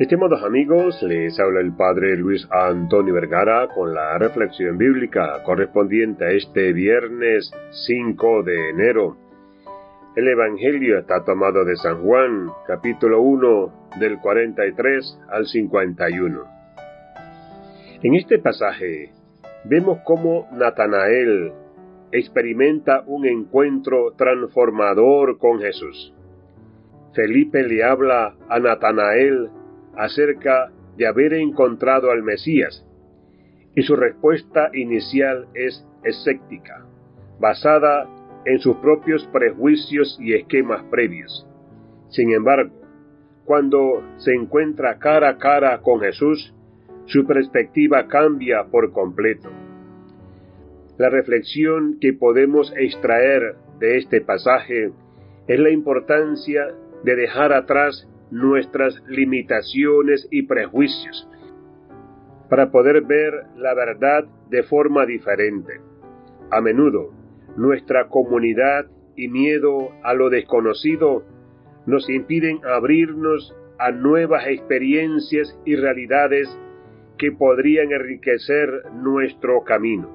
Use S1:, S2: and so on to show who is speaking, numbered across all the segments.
S1: Estimados amigos, les habla el Padre Luis Antonio Vergara con la reflexión bíblica correspondiente a este viernes 5 de enero. El Evangelio está tomado de San Juan, capítulo 1, del 43 al 51. En este pasaje vemos cómo Natanael experimenta un encuentro transformador con Jesús. Felipe le habla a Natanael acerca de haber encontrado al Mesías, y su respuesta inicial es escéptica, basada en sus propios prejuicios y esquemas previos. Sin embargo, cuando se encuentra cara a cara con Jesús, su perspectiva cambia por completo. La reflexión que podemos extraer de este pasaje es la importancia de dejar atrás nuestras limitaciones y prejuicios para poder ver la verdad de forma diferente. A menudo, nuestra comunidad y miedo a lo desconocido nos impiden abrirnos a nuevas experiencias y realidades que podrían enriquecer nuestro camino.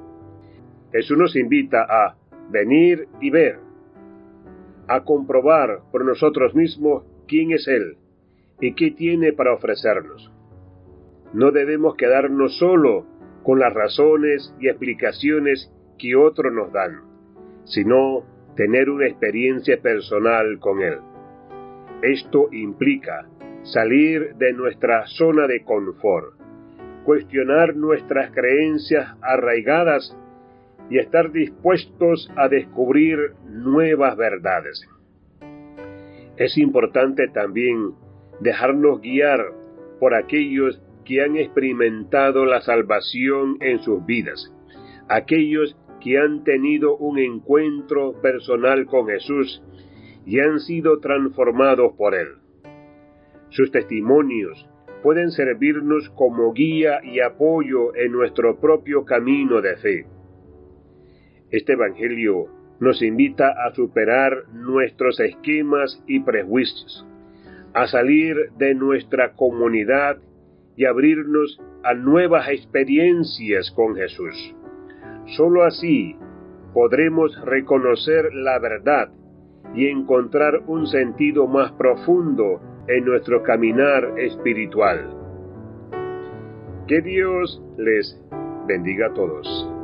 S1: Jesús nos invita a venir y ver, a comprobar por nosotros mismos quién es Él y qué tiene para ofrecernos. No debemos quedarnos solo con las razones y explicaciones que otros nos dan, sino tener una experiencia personal con Él. Esto implica salir de nuestra zona de confort, cuestionar nuestras creencias arraigadas y estar dispuestos a descubrir nuevas verdades. Es importante también dejarnos guiar por aquellos que han experimentado la salvación en sus vidas, aquellos que han tenido un encuentro personal con Jesús y han sido transformados por Él. Sus testimonios pueden servirnos como guía y apoyo en nuestro propio camino de fe. Este Evangelio nos invita a superar nuestros esquemas y prejuicios a salir de nuestra comunidad y abrirnos a nuevas experiencias con Jesús. Solo así podremos reconocer la verdad y encontrar un sentido más profundo en nuestro caminar espiritual. Que Dios les bendiga a todos.